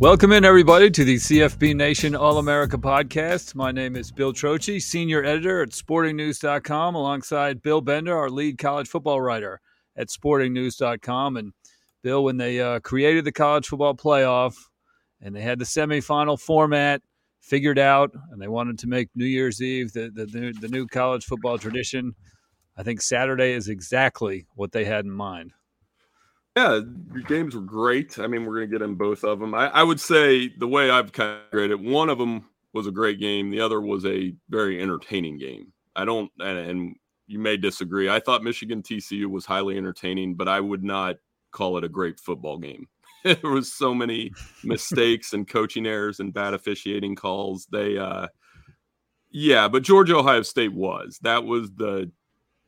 Welcome in, everybody, to the CFB Nation All America podcast. My name is Bill Trocchi, senior editor at sportingnews.com, alongside Bill Bender, our lead college football writer at sportingnews.com. And Bill, when they uh, created the college football playoff and they had the semifinal format figured out and they wanted to make New Year's Eve the, the, the, the new college football tradition, I think Saturday is exactly what they had in mind. Yeah, your games were great. I mean, we're going to get in both of them. I, I, would say the way I've kind of graded one of them was a great game. The other was a very entertaining game. I don't, and, and you may disagree. I thought Michigan TCU was highly entertaining, but I would not call it a great football game. there was so many mistakes and coaching errors and bad officiating calls. They, uh, yeah, but Georgia Ohio State was that was the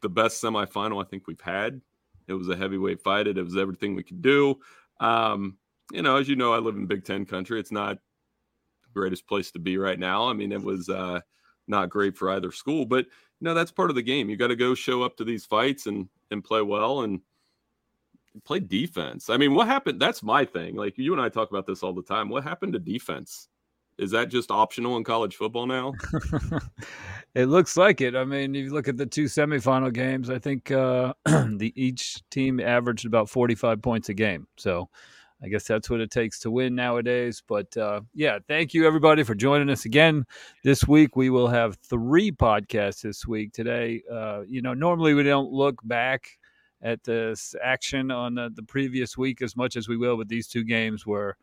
the best semifinal I think we've had it was a heavyweight fight. It was everything we could do. Um, you know, as you know, I live in Big Ten country. It's not the greatest place to be right now. I mean, it was uh, not great for either school, but you know, that's part of the game. You got to go show up to these fights and and play well and play defense. I mean, what happened? That's my thing. Like you and I talk about this all the time. What happened to defense? Is that just optional in college football now? it looks like it. I mean, if you look at the two semifinal games, I think uh, the each team averaged about 45 points a game. So I guess that's what it takes to win nowadays. But uh, yeah, thank you everybody for joining us again this week. We will have three podcasts this week. Today, uh, you know, normally we don't look back at this action on the, the previous week as much as we will with these two games where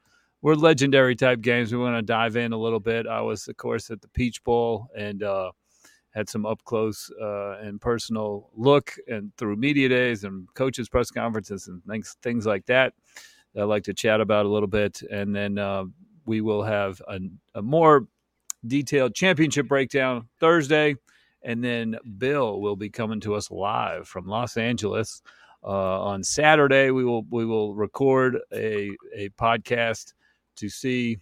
we're legendary type games. We want to dive in a little bit. I was, of course, at the Peach Bowl and uh, had some up close uh, and personal look and through media days and coaches press conferences and things things like that. That I'd like to chat about a little bit, and then uh, we will have a, a more detailed championship breakdown Thursday, and then Bill will be coming to us live from Los Angeles. Uh, on Saturday, we will we will record a a podcast to see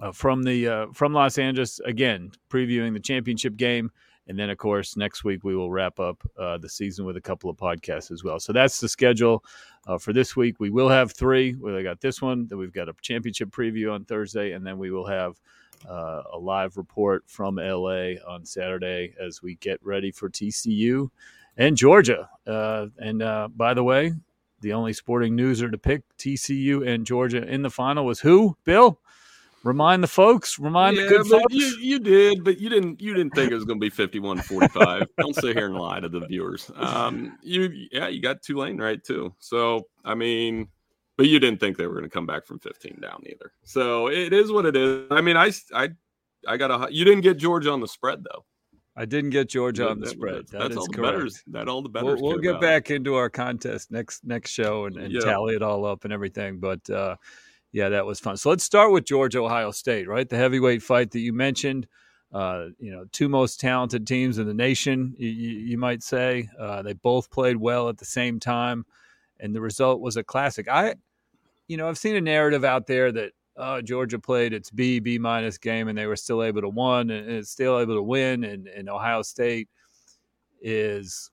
uh, from the uh, from Los Angeles again, previewing the championship game, and then of course next week we will wrap up uh, the season with a couple of podcasts as well. So that's the schedule uh, for this week. We will have three. We got this one. Then we've got a championship preview on Thursday, and then we will have. Uh, a live report from LA on Saturday as we get ready for TCU and Georgia. Uh, and by the way, the only sporting newser to pick TCU and Georgia in the final was who? Bill. Remind the folks. Remind yeah, the good folks. You, you did, but you didn't. You didn't think it was going to be 51-45. Don't sit here and lie to the viewers. Um, you yeah, you got Tulane right too. So I mean, but you didn't think they were going to come back from 15 down either. So it is what it is. I mean, I I I got a. You didn't get Georgia on the spread though. I didn't get Georgia on the spread. That that's all the bettors. That all the bettors. We'll, we'll get about. back into our contest next next show and, and tally it all up and everything. But uh, yeah, that was fun. So let's start with Georgia Ohio State, right? The heavyweight fight that you mentioned. Uh, you know, two most talented teams in the nation, you, you might say. Uh, they both played well at the same time, and the result was a classic. I, you know, I've seen a narrative out there that uh, Georgia played its B B minus game and they were still able to win and, and still able to win and, and Ohio State is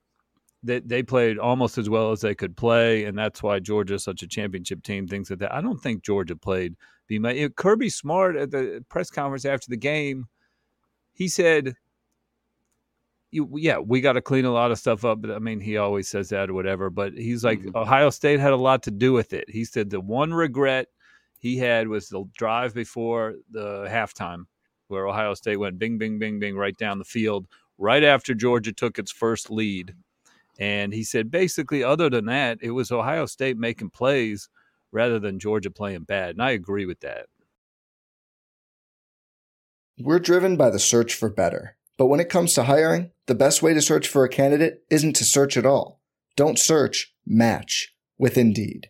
they, they played almost as well as they could play, and that's why Georgia's such a championship team. Things like that. I don't think Georgia played. Be my Kirby Smart at the press conference after the game, he said, you, "Yeah, we got to clean a lot of stuff up." But I mean, he always says that or whatever. But he's like, mm-hmm. Ohio State had a lot to do with it. He said the one regret he had was the drive before the halftime, where Ohio State went bing, bing, bing, bing right down the field right after Georgia took its first lead and he said basically, other than that, it was Ohio State making plays rather than Georgia playing bad. And I agree with that. We're driven by the search for better. But when it comes to hiring, the best way to search for a candidate isn't to search at all. Don't search, match with Indeed.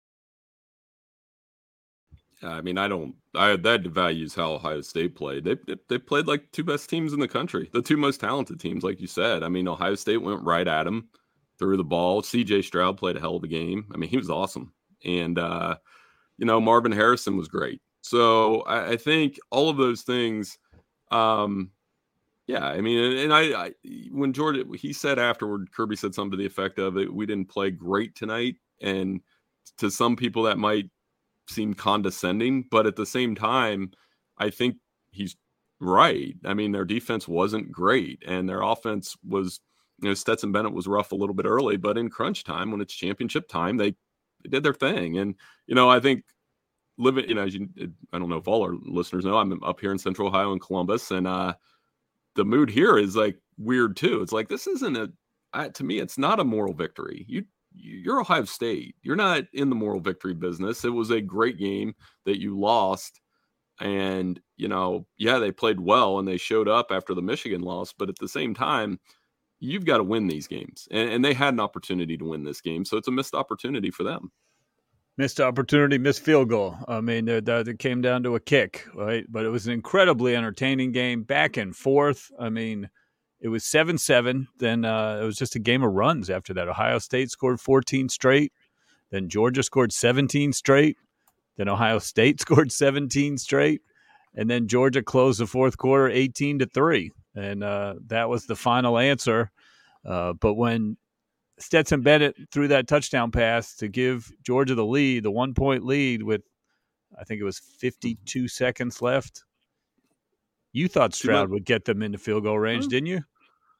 I mean, I don't. I that devalues how Ohio State played. They, they, played like two best teams in the country, the two most talented teams, like you said. I mean, Ohio State went right at them, threw the ball. C.J. Stroud played a hell of a game. I mean, he was awesome, and uh, you know Marvin Harrison was great. So I, I think all of those things um, yeah, I mean, and I, I when Jordan he said afterward, Kirby said something to the effect of it. We didn't play great tonight, and to some people that might seem condescending, but at the same time, I think he's right. I mean, their defense wasn't great, and their offense was. You know, Stetson Bennett was rough a little bit early, but in crunch time, when it's championship time, they, they did their thing. And you know, I think living, you know, you, I don't know if all our listeners know, I'm up here in Central Ohio in Columbus, and uh, the mood here is like weird too. It's like this isn't a, uh, to me, it's not a moral victory. You you're Ohio State. You're not in the moral victory business. It was a great game that you lost. And, you know, yeah, they played well and they showed up after the Michigan loss. But at the same time, you've got to win these games. And, and they had an opportunity to win this game. So it's a missed opportunity for them missed opportunity, missed field goal. I mean, it came down to a kick, right? But it was an incredibly entertaining game, back and forth. I mean, it was seven seven. Then uh, it was just a game of runs after that. Ohio State scored fourteen straight. Then Georgia scored seventeen straight. Then Ohio State scored seventeen straight, and then Georgia closed the fourth quarter eighteen to three, and uh, that was the final answer. Uh, but when Stetson Bennett threw that touchdown pass to give Georgia the lead, the one point lead with I think it was 52 seconds left. You thought Stroud would get them into field goal range, didn't you?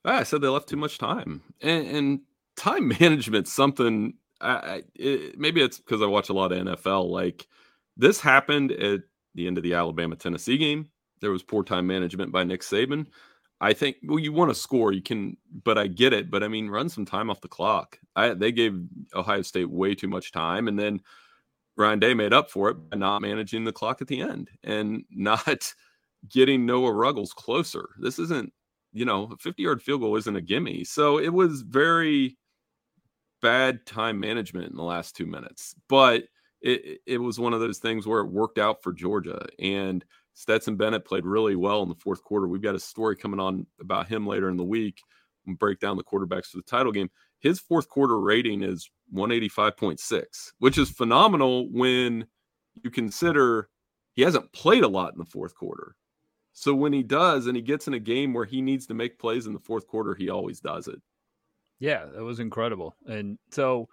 Ah, I said they left too much time, and, and time management something. I, it, maybe it's because I watch a lot of NFL. Like this happened at the end of the Alabama Tennessee game. There was poor time management by Nick Saban. I think well, you want to score, you can, but I get it. But I mean, run some time off the clock. I, they gave Ohio State way too much time, and then Ryan Day made up for it by not managing the clock at the end and not getting Noah Ruggles closer. This isn't, you know, a 50 yard field goal isn't a gimme. So it was very bad time management in the last two minutes, but it, it was one of those things where it worked out for Georgia. And Stetson Bennett played really well in the fourth quarter. We've got a story coming on about him later in the week. We'll break down the quarterbacks for the title game. His fourth quarter rating is 185.6, which is phenomenal when you consider he hasn't played a lot in the fourth quarter. So when he does, and he gets in a game where he needs to make plays in the fourth quarter, he always does it. Yeah, that was incredible. And so,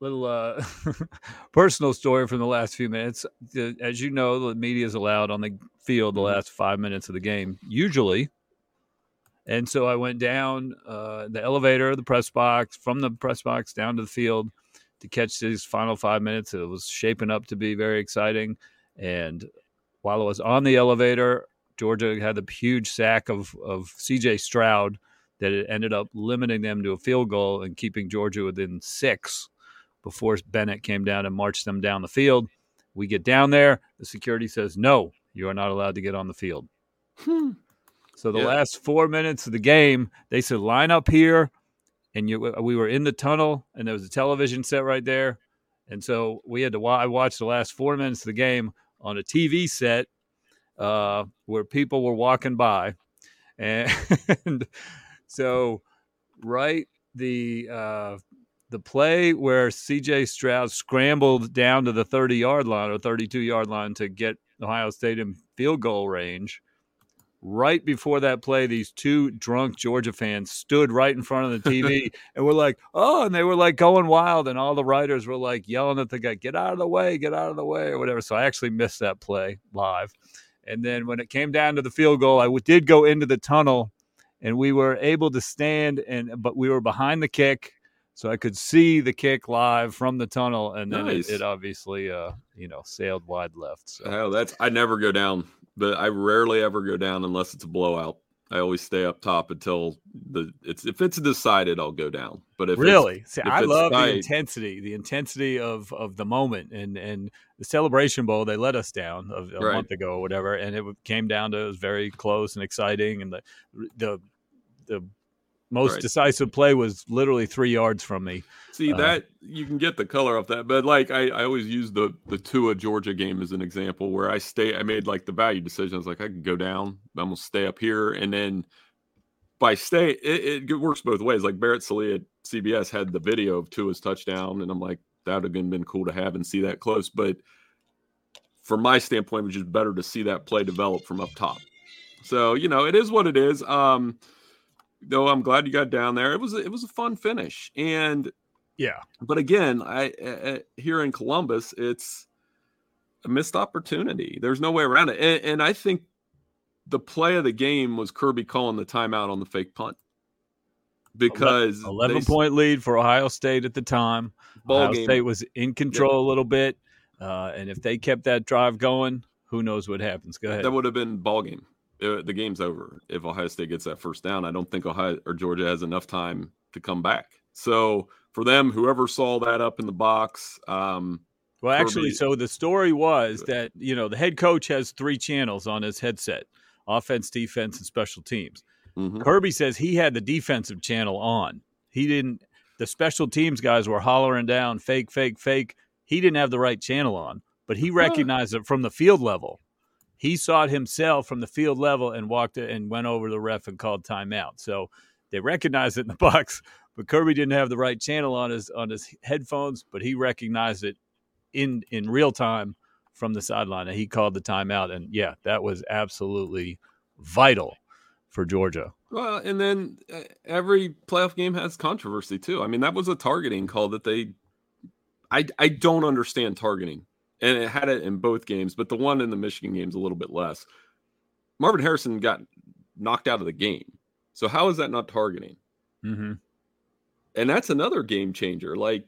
little uh, personal story from the last few minutes. As you know, the media is allowed on the field the mm-hmm. last five minutes of the game, usually. And so I went down uh, the elevator, the press box, from the press box down to the field to catch these final five minutes. It was shaping up to be very exciting. And while I was on the elevator, Georgia had the huge sack of, of CJ Stroud that it ended up limiting them to a field goal and keeping Georgia within six before Bennett came down and marched them down the field. We get down there. The security says, no, you are not allowed to get on the field. Hmm. So the yeah. last four minutes of the game, they said, line up here. And you, we were in the tunnel, and there was a television set right there. And so we had to. I watched the last four minutes of the game on a TV set uh, where people were walking by, and so right the uh, the play where C.J. Stroud scrambled down to the thirty yard line or thirty two yard line to get Ohio State in field goal range. Right before that play, these two drunk Georgia fans stood right in front of the TV and were like, "Oh!" and they were like going wild, and all the writers were like yelling at the guy, "Get out of the way! Get out of the way!" or whatever. So I actually missed that play live. And then when it came down to the field goal, I did go into the tunnel and we were able to stand and but we were behind the kick so I could see the kick live from the tunnel, and then nice. it, it, obviously, uh, you know, sailed wide left. So. Oh, that's I never go down, but I rarely ever go down unless it's a blowout. I always stay up top until the it's if it's decided I'll go down. But if really, See, if I love tight, the intensity, the intensity of of the moment, and and the celebration bowl they let us down a, a right. month ago or whatever, and it came down to it was very close and exciting, and the the the most right. decisive play was literally three yards from me. See uh, that you can get the color off that, but like I, I always use the the Tua Georgia game as an example where I stay. I made like the value decision. I was like, I can go down. I'm gonna stay up here, and then by stay, it, it works both ways. Like Barrett Sallee at CBS had the video of Tua's touchdown, and I'm like, that would have been, been cool to have and see that close. But from my standpoint, it was just better to see that play develop from up top. So you know, it is what it is. Um, though I'm glad you got down there. It was it was a fun finish, and yeah. But again, I uh, here in Columbus, it's a missed opportunity. There's no way around it, and, and I think the play of the game was Kirby calling the timeout on the fake punt because 11, 11 they, point lead for Ohio State at the time. Ohio game. State was in control yep. a little bit, uh, and if they kept that drive going, who knows what happens? Go ahead. That would have been ball game the game's over if Ohio State gets that first down. I don't think Ohio or Georgia has enough time to come back. So for them, whoever saw that up in the box. Um, well, actually, Kirby, so the story was that you know the head coach has three channels on his headset: offense, defense, and special teams. Mm-hmm. Kirby says he had the defensive channel on. He didn't. The special teams guys were hollering down fake, fake, fake. He didn't have the right channel on, but he recognized it from the field level he saw it himself from the field level and walked it and went over the ref and called timeout. So they recognized it in the box, but Kirby didn't have the right channel on his on his headphones, but he recognized it in in real time from the sideline and he called the timeout. And yeah, that was absolutely vital for Georgia. Well, and then uh, every playoff game has controversy too. I mean, that was a targeting call that they I I don't understand targeting and it had it in both games, but the one in the Michigan game's a little bit less. Marvin Harrison got knocked out of the game. So how is that not targeting? Mm-hmm. And that's another game changer. Like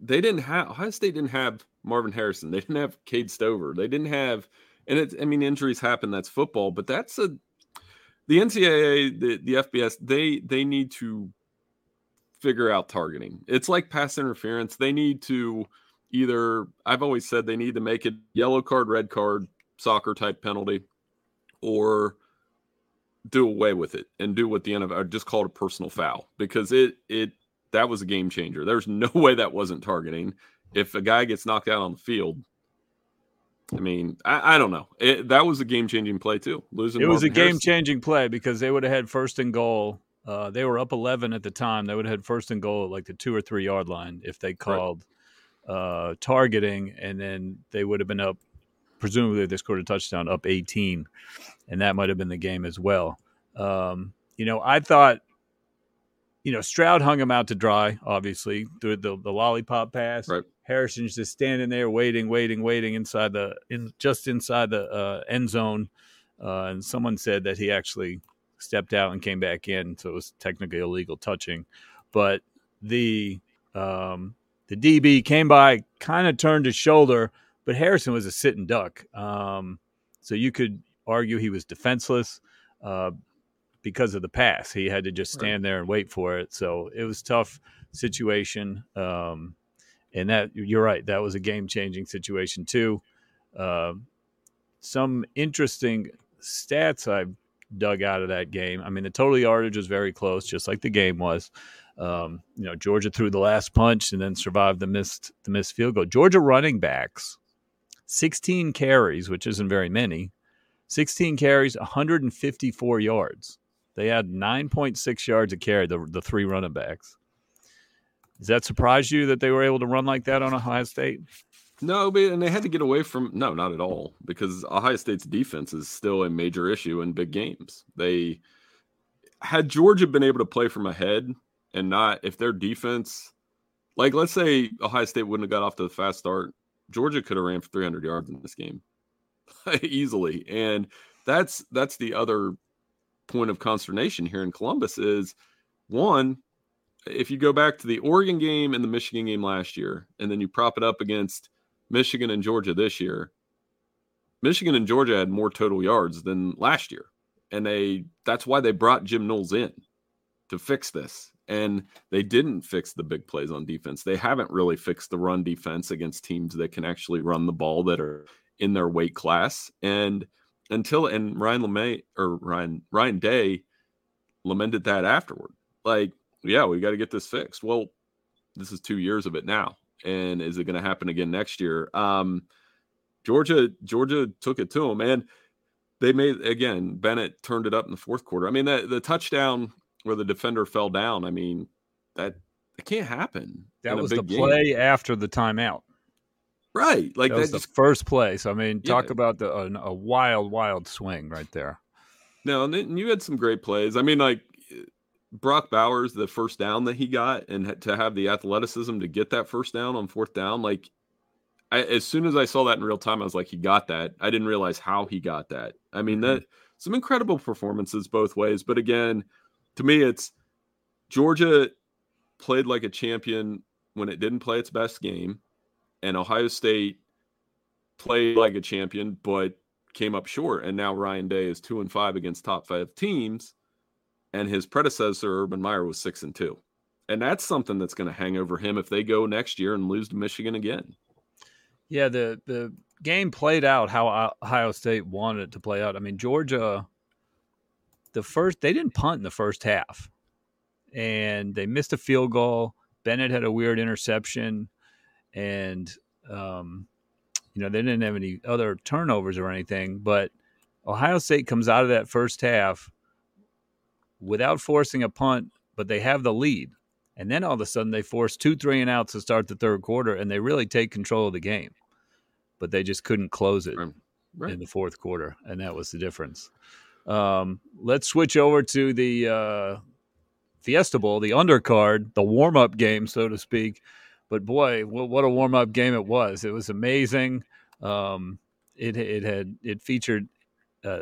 they didn't have Ohio State didn't have Marvin Harrison. They didn't have Cade Stover. They didn't have, and it's I mean injuries happen. That's football, but that's a the NCAA, the the FBS. They they need to figure out targeting. It's like pass interference. They need to either I've always said they need to make it yellow card, red card, soccer type penalty, or do away with it and do what the NFL just call it a personal foul because it it that was a game changer. There's no way that wasn't targeting. If a guy gets knocked out on the field, I mean, I, I don't know. It, that was a game changing play too. Losing it was Marvin a game changing play because they would have had first and goal. Uh, they were up 11 at the time. They would have had first and goal at like the two or three yard line if they called uh, targeting, and then they would have been up presumably they scored a touchdown up 18, and that might have been the game as well. Um, you know, I thought, you know, Stroud hung him out to dry, obviously, through the, the lollipop pass. Right. Harrison's just standing there waiting, waiting, waiting inside the in just inside the uh, end zone. Uh, and someone said that he actually stepped out and came back in, so it was technically illegal touching. But the um, the DB came by, kind of turned his shoulder, but Harrison was a sitting duck. Um, so you could argue he was defenseless uh, because of the pass. He had to just stand right. there and wait for it. So it was tough situation. Um, and that you're right, that was a game changing situation too. Uh, some interesting stats I dug out of that game. I mean, the total yardage was very close, just like the game was. Um, you know, Georgia threw the last punch and then survived the missed the missed field goal. Georgia running backs, 16 carries, which isn't very many. 16 carries, 154 yards. They had 9.6 yards a carry, the, the three running backs. Does that surprise you that they were able to run like that on Ohio State? No, but and they had to get away from no, not at all, because Ohio State's defense is still a major issue in big games. They had Georgia been able to play from ahead and not if their defense, like let's say Ohio State wouldn't have got off to the fast start, Georgia could have ran for 300 yards in this game easily, and that's that's the other point of consternation here in Columbus is one. If you go back to the Oregon game and the Michigan game last year, and then you prop it up against Michigan and Georgia this year, Michigan and Georgia had more total yards than last year. And they that's why they brought Jim Knowles in to fix this and they didn't fix the big plays on defense. They haven't really fixed the run defense against teams that can actually run the ball that are in their weight class. And until and Ryan LeMay or Ryan Ryan Day lamented that afterward. Like, yeah, we got to get this fixed. Well, this is two years of it now, and is it going to happen again next year? Um, Georgia Georgia took it to them, and they made again. Bennett turned it up in the fourth quarter. I mean, the the touchdown where the defender fell down. I mean, that it can't happen. That was the play after the timeout. Right, like that, that was just, the first play. So I mean, talk yeah. about the a, a, wild, wild swing right there. No, and you had some great plays. I mean, like Brock Bowers, the first down that he got, and to have the athleticism to get that first down on fourth down, like I, as soon as I saw that in real time, I was like, he got that. I didn't realize how he got that. I mean, mm-hmm. that some incredible performances both ways, but again to me, it's Georgia played like a champion when it didn't play its best game, and Ohio State played like a champion but came up short. And now Ryan Day is two and five against top five teams, and his predecessor Urban Meyer was six and two, and that's something that's going to hang over him if they go next year and lose to Michigan again. Yeah, the the game played out how Ohio State wanted it to play out. I mean, Georgia the first they didn't punt in the first half, and they missed a field goal. Bennett had a weird interception, and um, you know they didn't have any other turnovers or anything. But Ohio State comes out of that first half without forcing a punt, but they have the lead. And then all of a sudden they force two three and outs to start the third quarter, and they really take control of the game. But they just couldn't close it right. in the fourth quarter, and that was the difference. Um, let's switch over to the uh, Fiesta Bowl, the undercard, the warm up game, so to speak. But boy, what a warm up game it was! It was amazing. Um, it it had it featured uh,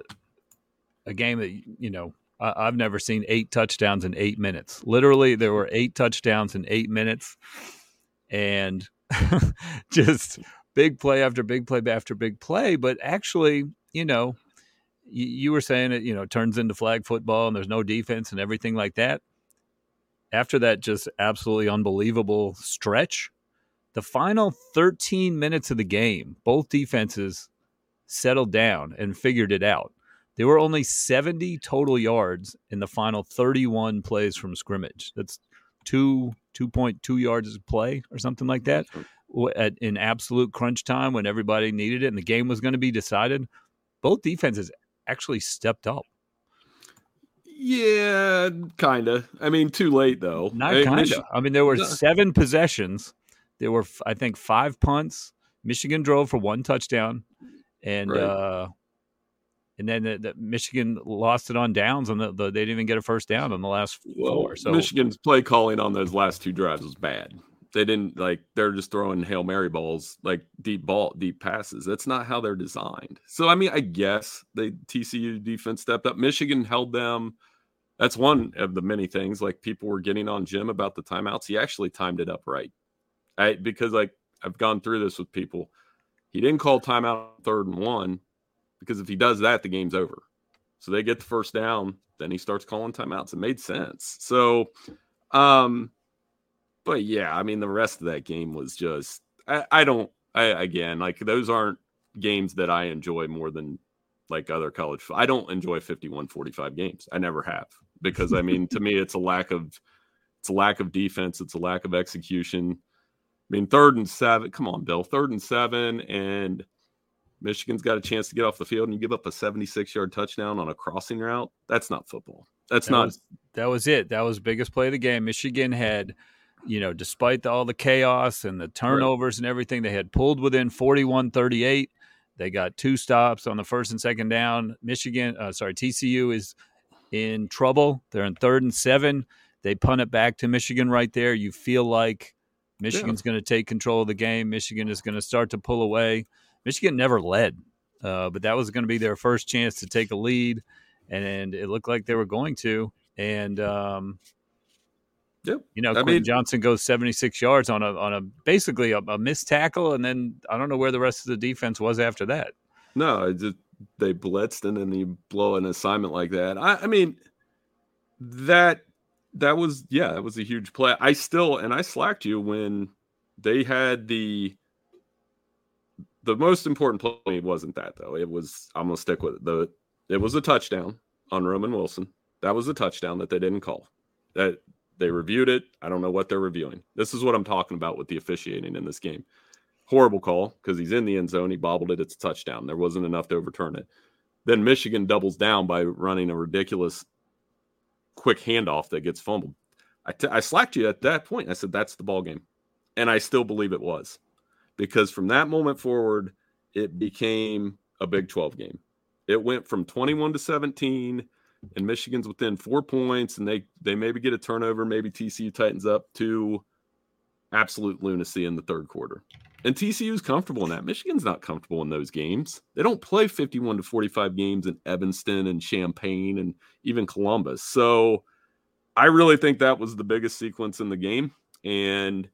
a game that you know I, have never seen eight touchdowns in eight minutes. Literally, there were eight touchdowns in eight minutes, and just big play after big play after big play. But actually, you know, you, you were saying it, you know, turns into flag football and there's no defense and everything like that. After that just absolutely unbelievable stretch, the final 13 minutes of the game, both defenses settled down and figured it out. There were only 70 total yards in the final 31 plays from scrimmage. That's two 2.2 yards of play or something like that. At, in absolute crunch time when everybody needed it and the game was going to be decided, both defenses actually stepped up. Yeah, kind of. I mean, too late though. Not kind of. I mean, there were seven possessions. There were, I think, five punts. Michigan drove for one touchdown, and Right. uh, and then the, the Michigan lost it on downs, and the, the, they didn't even get a first down on the last Well, four. So Michigan's play calling on those last two drives was bad. They didn't like they're just throwing hail mary balls like deep ball deep passes. That's not how they're designed. So I mean, I guess the TCU defense stepped up. Michigan held them. That's one of the many things. Like people were getting on Jim about the timeouts. He actually timed it up right. I because like I've gone through this with people. He didn't call timeout third and one because if he does that, the game's over. So they get the first down, then he starts calling timeouts. It made sense. So, um, but yeah, I mean, the rest of that game was just, I, I don't, I, again, like those aren't games that I enjoy more than like other college. I don't enjoy 51 45 games. I never have because I mean, to me, it's a lack of, it's a lack of defense. It's a lack of execution. I mean, third and seven, come on, Bill, third and seven, and Michigan's got a chance to get off the field and you give up a 76 yard touchdown on a crossing route. That's not football. That's that not. was, that was it. That was biggest play of the game. Michigan had, you know, despite all the chaos and the turnovers and everything, they had pulled within 41 38. They got two stops on the first and second down. Michigan, uh, sorry, TCU is in trouble. They're in third and seven. They punt it back to Michigan right there. You feel like Michigan's going to take control of the game. Michigan is going to start to pull away. Michigan never led, uh, but that was going to be their first chance to take a lead, and it looked like they were going to. And um, Yep. you know, I Quentin mean- Johnston goes 76 yards on a on a basically a, a missed tackle, and then I don't know where the rest of the defense was after that. No, it just they blitzed and then you blow an assignment like that. I, I mean, that that was yeah, that was a huge play. I still and I slacked you when they had the the most important play wasn't that though. It was I'm gonna stick with it. The it was a touchdown on Roman Wilson. That was a touchdown that they didn't call. That they reviewed it. I don't know what they're reviewing. This is what I'm talking about with the officiating in this game. Horrible call because he's in the end zone. He bobbled it. It's a touchdown. There wasn't enough to overturn it. Then Michigan doubles down by running a ridiculous quick handoff that gets fumbled. I, t- I slacked you at that point. I said that's the ball game, and I still believe it was because from that moment forward, it became a Big 12 game. It went from 21 to 17, and Michigan's within four points, and they they maybe get a turnover, maybe TCU tightens up to absolute lunacy in the third quarter. And TCU's comfortable in that. Michigan's not comfortable in those games. They don't play 51 to 45 games in Evanston and Champaign and even Columbus. So I really think that was the biggest sequence in the game. And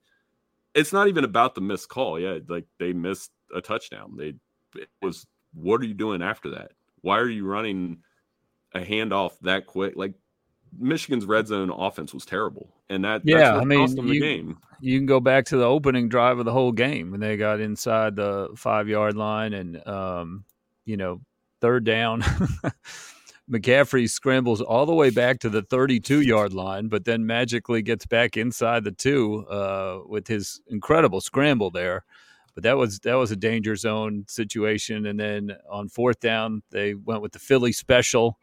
it's not even about the missed call. Yeah, like they missed a touchdown. They it was what are you doing after that? Why are you running a handoff that quick? Like Michigan's red zone offense was terrible. And that Yeah, I mean, cost them the you- game. You can go back to the opening drive of the whole game when they got inside the five yard line and um, you know third down. McCaffrey scrambles all the way back to the 32 yard line, but then magically gets back inside the two uh, with his incredible scramble there. But that was that was a danger zone situation. And then on fourth down, they went with the Philly special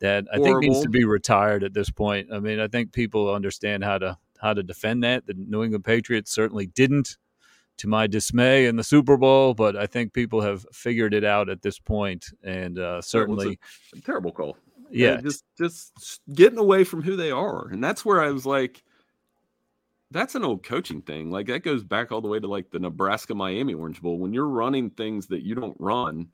that I think needs to be retired at this point. I mean, I think people understand how to how to defend that. The New England Patriots certainly didn't, to my dismay, in the Super Bowl. But I think people have figured it out at this point, and uh, certainly, Terrible call. yeah, Uh, just just getting away from who they are and that's where i was like that's an old coaching thing like that goes back all the way to like the nebraska miami orange bowl when you're running things that you don't run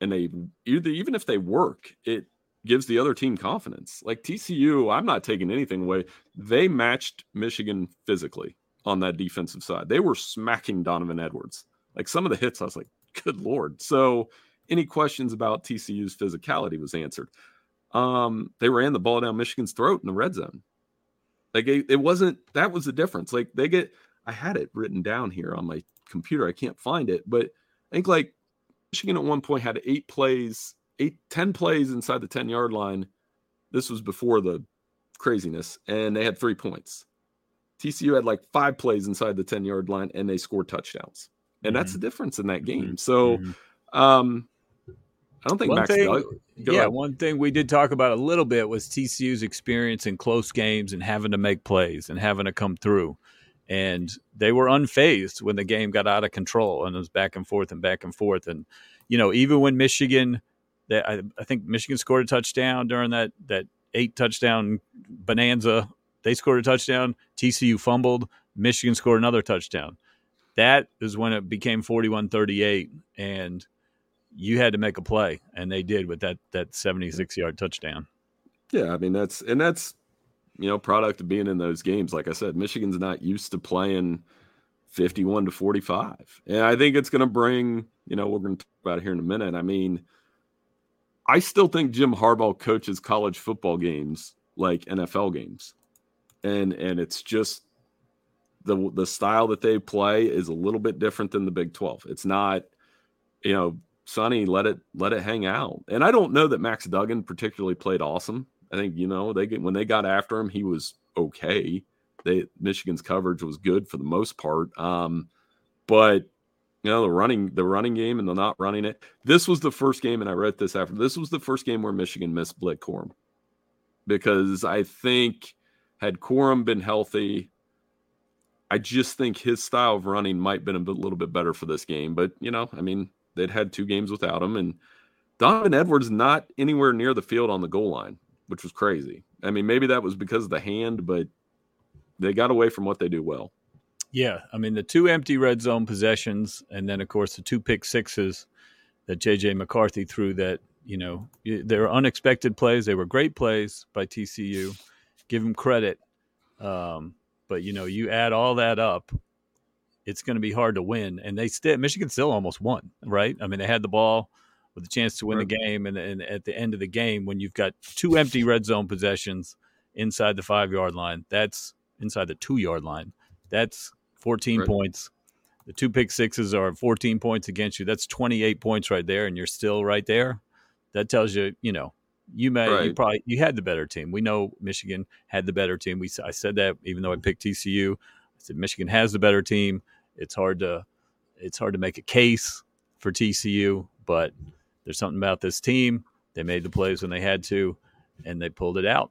and they either even if they work it gives the other team confidence like tcu i'm not taking anything away they matched michigan physically on that defensive side they were smacking donovan edwards like some of the hits i was like good lord so any questions about tcu's physicality was answered um, they ran the ball down Michigan's throat in the red zone. Like it, it wasn't that was the difference. Like they get, I had it written down here on my computer. I can't find it, but I think like Michigan at one point had eight plays, eight, 10 plays inside the 10 yard line. This was before the craziness, and they had three points. TCU had like five plays inside the 10 yard line and they scored touchdowns. And that's the difference in that game. So, Mhm. um, I don't think One Max thing- go yeah, ahead. one thing we did talk about a little bit was TCU's experience in close games and having to make plays and having to come through. and they were unfazed when the game got out of control and it was back and forth and back and forth. And you know, even when Michigan, that I, I think Michigan scored a touchdown during that that eight touchdown bonanza. They scored a touchdown. TCU fumbled. Michigan scored another touchdown. That is when it became 41 38. And you had to make a play. And they did with that, that 76 yard touchdown. Yeah. I mean, that's, and that's, you know, product of being in those games. Like I said, Michigan's not used to playing 51 to 45. And I think it's going to bring, you know, we're going to talk about it here in a minute. I mean, I still think Jim Harbaugh coaches college football games like NFL games. And and it's just the the style that they play is a little bit different than the Big 12. It's not you know, Sonny let it let it hang out. And I don't know that Max Duggan particularly played awesome. I think you know, they when they got after him, he was okay. They Michigan's coverage was good for the most part. Um but you know the running the running game and the not running it. This was the first game, and I wrote this after. This was the first game where Michigan missed Blake Corum because I think had Corum been healthy, I just think his style of running might have been a little bit better for this game. But you know, I mean, they'd had two games without him, and Donovan Edwards not anywhere near the field on the goal line, which was crazy. I mean, maybe that was because of the hand, but they got away from what they do well. Yeah, I mean the two empty red zone possessions, and then of course the two pick sixes that JJ McCarthy threw. That you know they were unexpected plays. They were great plays by TCU. Give them credit, um, but you know you add all that up, it's going to be hard to win. And they still Michigan still almost won, right? I mean they had the ball with a chance to win the game, and, and at the end of the game, when you've got two empty red zone possessions inside the five yard line, that's inside the two yard line. That's 14 right. points. The two pick sixes are 14 points against you. That's 28 points right there, and you're still right there. That tells you, you know, you may right. you probably you had the better team. We know Michigan had the better team. We I said that even though I picked TCU, I said Michigan has the better team. It's hard to it's hard to make a case for TCU, but there's something about this team. They made the plays when they had to, and they pulled it out.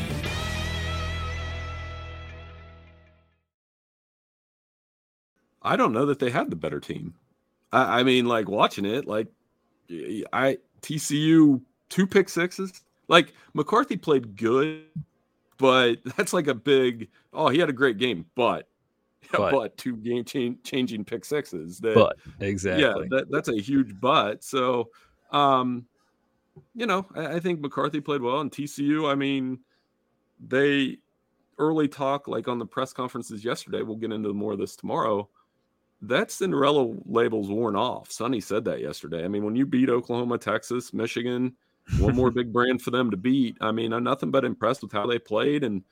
I don't know that they had the better team. I, I mean, like watching it, like I TCU two pick sixes. Like McCarthy played good, but that's like a big. Oh, he had a great game, but but, but two game cha- changing pick sixes. That, but exactly, yeah, that, that's a huge but. So, um, you know, I, I think McCarthy played well, and TCU. I mean, they early talk like on the press conferences yesterday. We'll get into more of this tomorrow that Cinderella label's worn off. Sonny said that yesterday. I mean, when you beat Oklahoma, Texas, Michigan, one more big brand for them to beat. I mean, I'm nothing but impressed with how they played. And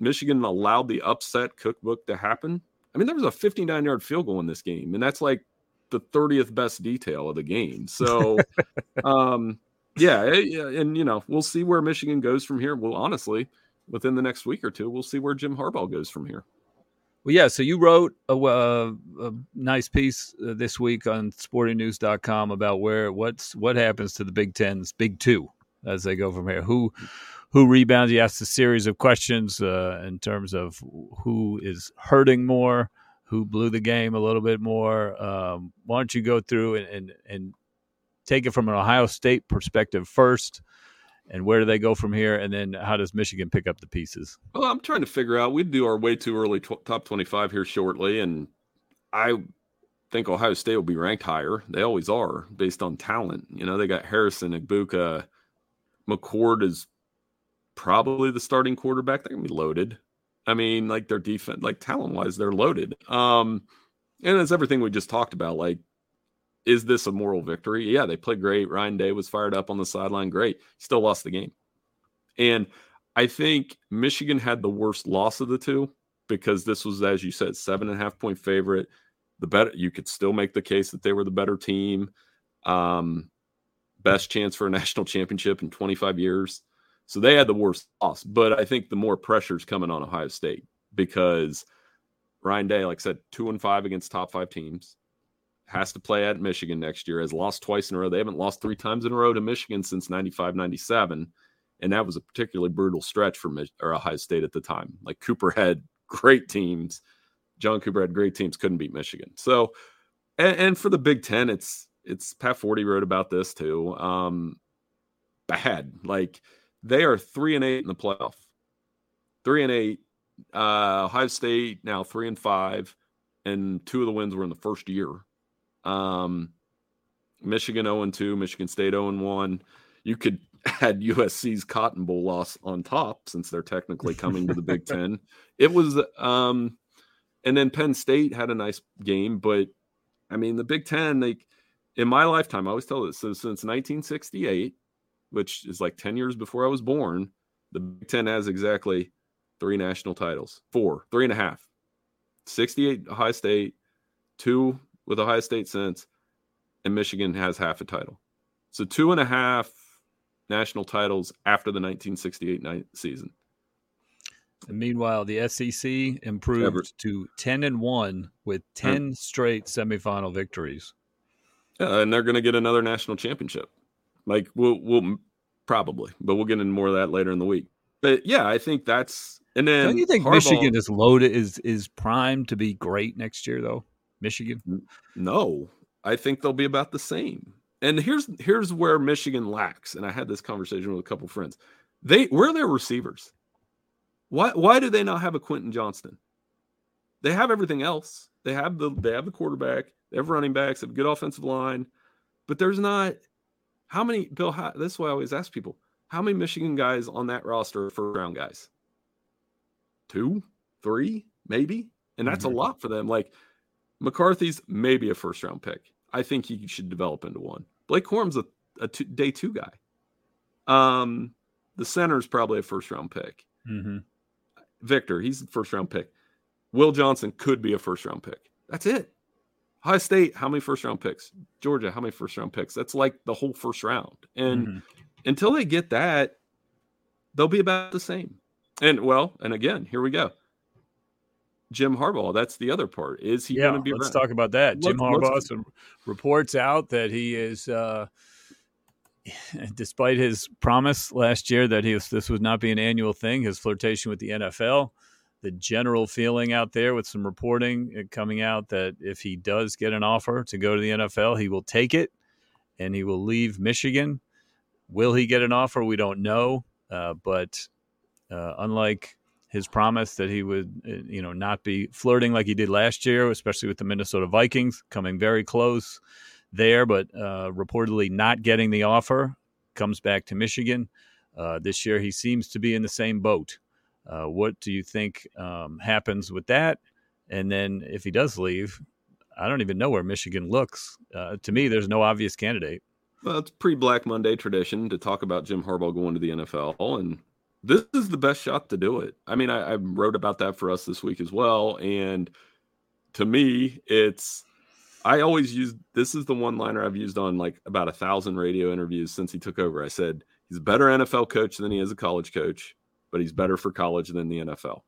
Michigan allowed the upset cookbook to happen. I mean, there was a 59 yard field goal in this game, and that's like the 30th best detail of the game. So, um, yeah, and you know, we'll see where Michigan goes from here. Well, honestly, within the next week or two, we'll see where Jim Harbaugh goes from here. Well, yeah. So you wrote a, a, a nice piece uh, this week on SportingNews.com about where what's what happens to the Big Ten's Big Two as they go from here. Who who rebounds? You asked a series of questions uh, in terms of who is hurting more, who blew the game a little bit more. Um, why don't you go through and, and and take it from an Ohio State perspective first? And where do they go from here? And then how does Michigan pick up the pieces? Well, I'm trying to figure out. We'd do our way too early top 25 here shortly, and I think Ohio State will be ranked higher. They always are based on talent. You know, they got Harrison, Egbuka, McCord is probably the starting quarterback. They're gonna be loaded. I mean, like their defense, like talent wise, they're loaded. Um, and it's everything we just talked about. Like, is this a moral victory? Yeah, they played great. Ryan Day was fired up on the sideline. Great. Still lost the game. And I think Michigan had the worst loss of the two because this was, as you said, seven and a half point favorite. The better you could still make the case that they were the better team. Um, best chance for a national championship in 25 years. So they had the worst loss. But I think the more pressure is coming on Ohio State because Ryan Day, like I said, two and five against top five teams, has to play at Michigan next year, has lost twice in a row. They haven't lost three times in a row to Michigan since 95 97. And that was a particularly brutal stretch for Mich- or Ohio State at the time. Like Cooper had great teams. John Cooper had great teams, couldn't beat Michigan. So, and, and for the Big Ten, it's it's Pat Forde wrote about this too. Um, bad. Like they are three and eight in the playoff. Three and eight. Uh, Ohio State now three and five, and two of the wins were in the first year. Um, Michigan 0 and 2, Michigan State 0 and 1. You could add USC's Cotton Bowl loss on top since they're technically coming to the Big Ten. It was, um, and then Penn State had a nice game, but I mean, the Big Ten, they, in my lifetime, I always tell this. So since 1968, which is like 10 years before I was born, the Big Ten has exactly three national titles, four, three and a half. 68 Ohio State, two with Ohio State since, and Michigan has half a title. So two and a half national titles after the 1968 season. And meanwhile, the SEC improved Ever. to 10 and 1 with hmm. 10 straight semifinal victories. Yeah, and they're going to get another national championship. Like we'll we'll probably, but we'll get into more of that later in the week. But yeah, I think that's and then Don't you think Harbaugh, Michigan is loaded is is primed to be great next year though? Michigan? No. I think they'll be about the same. And here's here's where Michigan lacks. And I had this conversation with a couple friends. They where are their receivers. Why why do they not have a Quentin Johnston? They have everything else. They have the they have the quarterback, they have running backs, they have a good offensive line, but there's not how many Bill how, this is why I always ask people, how many Michigan guys on that roster are first round guys? Two, three, maybe. And that's mm-hmm. a lot for them. Like McCarthy's maybe a first round pick. I think he should develop into one. Blake Corum's a, a two, day two guy. Um, the center is probably a first round pick. Mm-hmm. Victor, he's a first round pick. Will Johnson could be a first round pick. That's it. High State, how many first round picks? Georgia, how many first round picks? That's like the whole first round. And mm-hmm. until they get that, they'll be about the same. And well, and again, here we go. Jim Harbaugh. That's the other part. Is he yeah, going to be? Let's around? talk about that. Jim Harbaugh. Some reports out that he is, uh, despite his promise last year that he was, this would not be an annual thing. His flirtation with the NFL. The general feeling out there with some reporting uh, coming out that if he does get an offer to go to the NFL, he will take it and he will leave Michigan. Will he get an offer? We don't know. Uh, but uh, unlike his promise that he would, uh, you know, not be flirting like he did last year, especially with the Minnesota Vikings, coming very close there, but uh, reportedly not getting the offer. Comes back to Michigan uh, this year. He seems to be in the same boat. Uh, what do you think um, happens with that? And then if he does leave, I don't even know where Michigan looks. Uh, to me, there's no obvious candidate. Well, it's pre Black Monday tradition to talk about Jim Harbaugh going to the NFL, and this is the best shot to do it. I mean, I, I, wrote about that for us this week as well. And to me, it's I always use this is the one liner I've used on like about a thousand radio interviews since he took over. I said he's a better NFL coach than he is a college coach, but he's better for college than the NFL.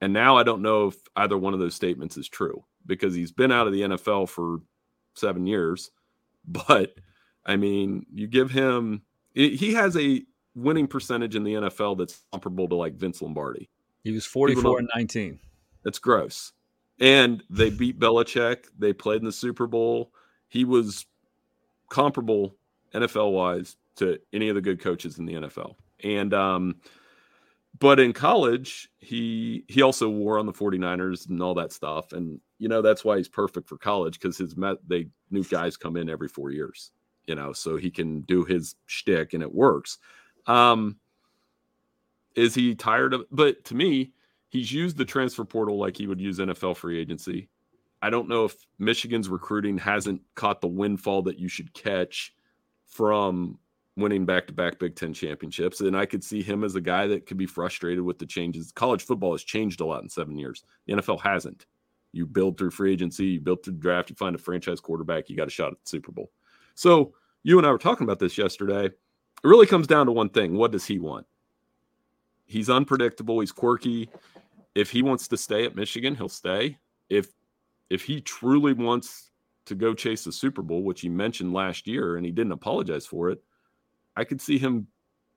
And now I don't know if either one of those statements is true because he's been out of the NFL for seven years. But I mean, you give him he has a winning percentage in the NFL that's comparable to like Vince Lombardi. He was 44 and 19. That's gross. And they beat Belichick. They played in the Super Bowl. He was comparable NFL wise to any of the good coaches in the NFL. And um, but in college, he he also wore on the 49ers and all that stuff. And you know, that's why he's perfect for college because his met they new guys come in every four years, you know, so he can do his shtick and it works. Um is he tired of but to me, he's used the transfer portal like he would use NFL free agency. I don't know if Michigan's recruiting hasn't caught the windfall that you should catch from winning back to back Big Ten championships. And I could see him as a guy that could be frustrated with the changes. College football has changed a lot in seven years, the NFL hasn't. You build through free agency, you build through draft, you find a franchise quarterback, you got a shot at the Super Bowl. So you and I were talking about this yesterday. It really comes down to one thing what does he want? He's unpredictable, he's quirky. If he wants to stay at Michigan, he'll stay. If if he truly wants to go chase the Super Bowl, which he mentioned last year and he didn't apologize for it, I could see him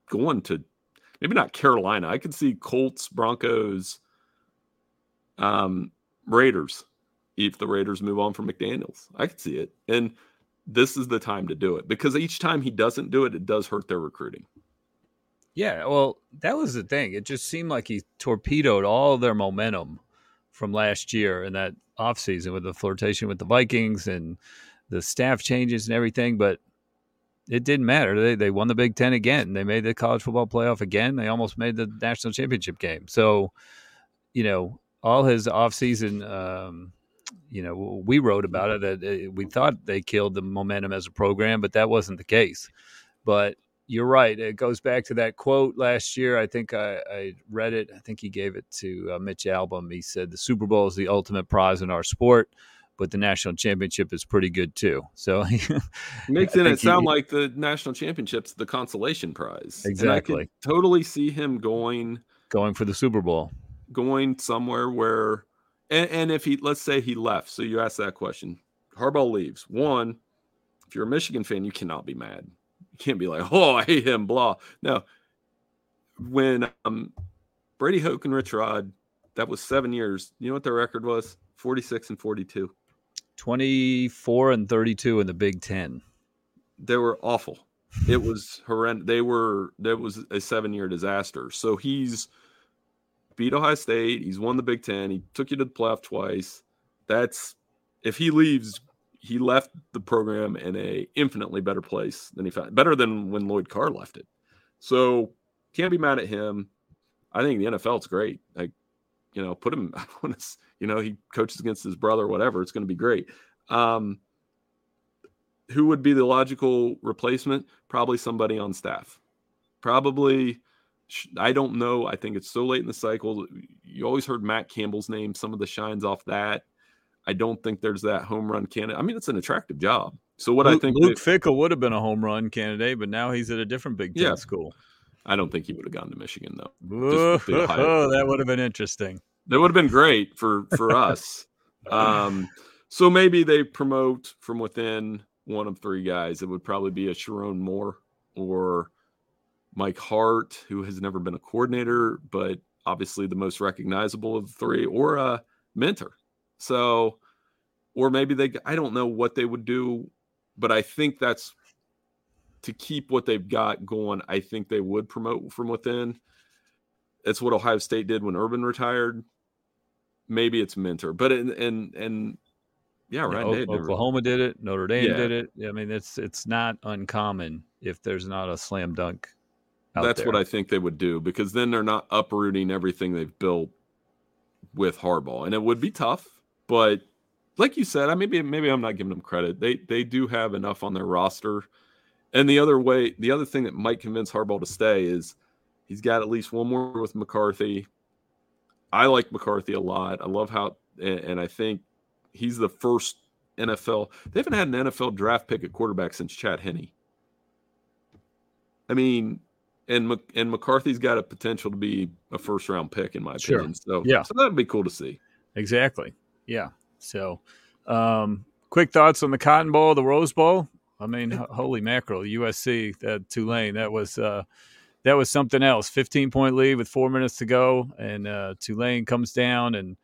going to maybe not Carolina. I could see Colts, Broncos, um, Raiders if the Raiders move on from McDaniels. I could see it. And this is the time to do it because each time he doesn't do it, it does hurt their recruiting. Yeah, well, that was the thing. It just seemed like he torpedoed all their momentum from last year and that offseason with the flirtation with the Vikings and the staff changes and everything. But it didn't matter. They they won the Big Ten again. They made the college football playoff again. They almost made the national championship game. So, you know, all his offseason, um, you know, we wrote about it that uh, we thought they killed the momentum as a program, but that wasn't the case. But you're right. It goes back to that quote last year. I think I, I read it. I think he gave it to uh, Mitch Albom. He said, The Super Bowl is the ultimate prize in our sport but the national championship is pretty good too. So making it sound he, like the national championship's the consolation prize. Exactly. totally see him going going for the Super Bowl. Going somewhere where and, and if he let's say he left. So you asked that question. Harbaugh leaves. One, if you're a Michigan fan, you cannot be mad. You can't be like, oh, I hate him, blah. No. When um Brady Hoke and Rich Rod, that was seven years. You know what their record was? 46 and 42. 24 and 32 in the Big Ten. They were awful. It was horrendous. They were, that was a seven year disaster. So he's beat Ohio State. He's won the Big Ten. He took you to the playoff twice. That's, if he leaves, he left the program in a infinitely better place than he found, better than when Lloyd Carr left it. So can't be mad at him. I think the NFL's great. Like, you know, put him, you know, he coaches against his brother, whatever. It's going to be great. Um, who would be the logical replacement? Probably somebody on staff. Probably, I don't know. I think it's so late in the cycle. You always heard Matt Campbell's name. Some of the shines off that. I don't think there's that home run candidate. I mean, it's an attractive job. So what Luke, I think Luke they, Fickell would have been a home run candidate, but now he's at a different Big Ten yeah. school. I don't think he would have gone to Michigan though. Oh, that would have been interesting. That would have been great for for us. Um, so maybe they promote from within one of three guys. It would probably be a Sherrone Moore or Mike Hart, who has never been a coordinator, but obviously the most recognizable of the three, or a Minter. So, or maybe they, I don't know what they would do, but I think that's to keep what they've got going. I think they would promote from within. It's what Ohio State did when Urban retired maybe it's Minter, but and and and yeah, right. Oklahoma did it. Notre Dame yeah. did it. I mean, it's it's not uncommon if there's not a slam dunk. That's there. what I think they would do because then they're not uprooting everything they've built with Harbaugh, and it would be tough. But like you said, I maybe maybe I'm not giving them credit. They they do have enough on their roster. And the other way, the other thing that might convince Harbaugh to stay is he's got at least one more with McCarthy. I like McCarthy a lot. I love how, and I think he's the first NFL. They haven't had an NFL draft pick at quarterback since Chad Henne. I mean, and and McCarthy's got a potential to be a first round pick in my sure. opinion. So yeah, so that'd be cool to see. Exactly. Yeah. So, um, quick thoughts on the Cotton Bowl, the Rose Bowl. I mean, holy mackerel, USC, that Tulane, that was uh, that was something else. 15 point lead with four minutes to go, and uh, Tulane comes down and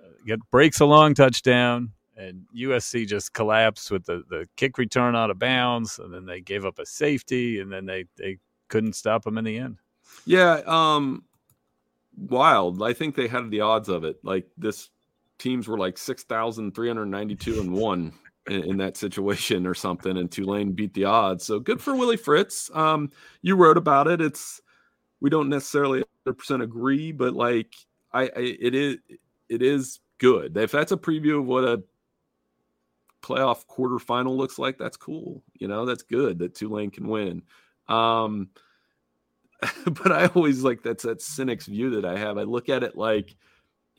uh, get breaks a long touchdown, and USC just collapsed with the, the kick return out of bounds, and then they gave up a safety, and then they they couldn't stop them in the end. Yeah, um, wild. I think they had the odds of it. Like this teams were like 6,392 and one in, in, that situation or something. And Tulane beat the odds. So good for Willie Fritz. Um, you wrote about it. It's, we don't necessarily 100% agree, but like I, I it is, it is good. If that's a preview of what a playoff quarterfinal looks like, that's cool. You know, that's good that Tulane can win. Um, but I always like that's that cynic's view that I have. I look at it like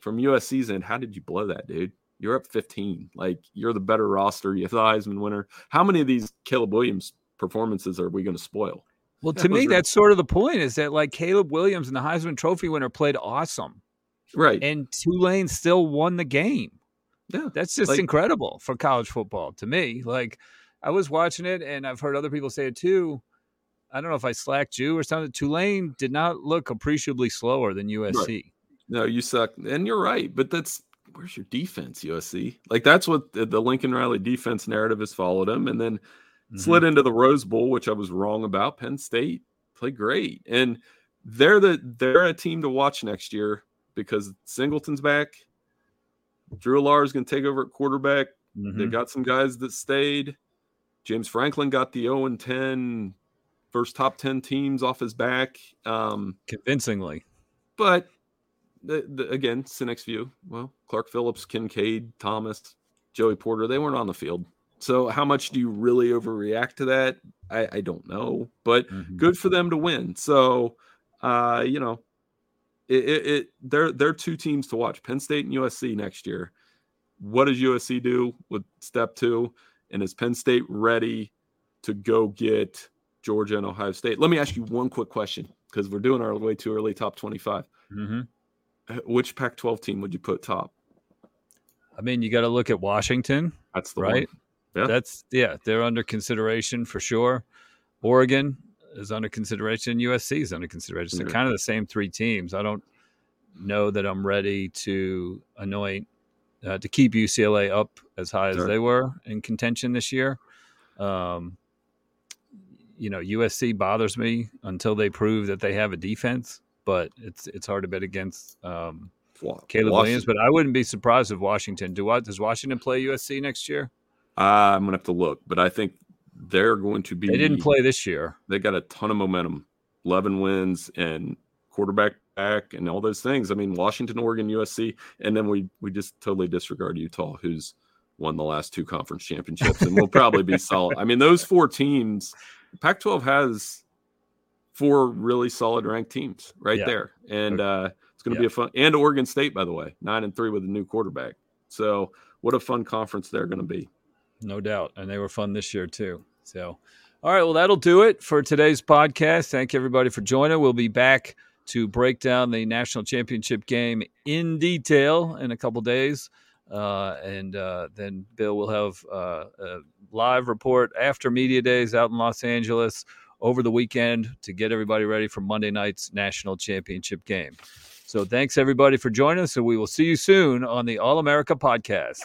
from USC's end, how did you blow that, dude? You're up 15. Like you're the better roster. You're the Heisman winner. How many of these Caleb Williams performances are we going to spoil? Well, to me, that's sort of the point is that like Caleb Williams and the Heisman Trophy winner played awesome. Right. And Tulane still won the game. Yeah. That's just like, incredible for college football to me. Like I was watching it and I've heard other people say it too. I don't know if I slacked you or something. Tulane did not look appreciably slower than USC. Right. No, you suck. And you're right. But that's where's your defense, USC? Like that's what the, Lincoln Riley defense narrative has followed him. And then mm-hmm. slid into the Rose Bowl, which I was wrong about. Penn State played great. And they're the they're a team to watch next year because Singleton's back. Drew Allar is going to take over at quarterback. Mm-hmm. They got some guys that stayed. James Franklin got the 0 and 10 first top 10 teams off his back. Um, Convincingly. But the, the, again, Cynic's view. Well, Clark Phillips, Kincaid, Thomas, Joey Porter, they weren't on the field. So how much do you really overreact to that? I, I don't know, but mm-hmm. good for them to win. So, uh, you know, it, it, it they're they're two teams to watch: Penn State and USC next year. What does USC do with step two? And is Penn State ready to go get Georgia and Ohio State? Let me ask you one quick question because we're doing our way too early top 25. Mm-hmm. Which Pac 12 team would you put top? I mean, you got to look at Washington. That's the right. Yeah. That's, yeah, they're under consideration for sure. Oregon is under consideration. USC is under consideration. So, kind of the same three teams. I don't know that I'm ready to anoint uh, to keep UCLA up as high as sure. they were in contention this year. Um, you know, USC bothers me until they prove that they have a defense, but it's it's hard to bet against um, Caleb Washington. Williams. But I wouldn't be surprised if Washington do what does Washington play USC next year? Uh, I'm gonna have to look, but I think they're going to be. They didn't play this year. They got a ton of momentum, eleven wins and quarterback back and all those things. I mean, Washington, Oregon, USC, and then we we just totally disregard Utah, who's won the last two conference championships and will probably be solid. I mean, those four teams Pac 12 has four really solid ranked teams right yeah. there. And uh, it's going to yeah. be a fun, and Oregon State, by the way, nine and three with a new quarterback. So, what a fun conference they're going to be. No doubt. And they were fun this year, too. So, all right. Well, that'll do it for today's podcast. Thank everybody for joining. We'll be back to break down the national championship game in detail in a couple days. Uh, and uh, then Bill will have uh, a live report after media days out in Los Angeles over the weekend to get everybody ready for Monday night's national championship game. So thanks everybody for joining us, and we will see you soon on the All America podcast.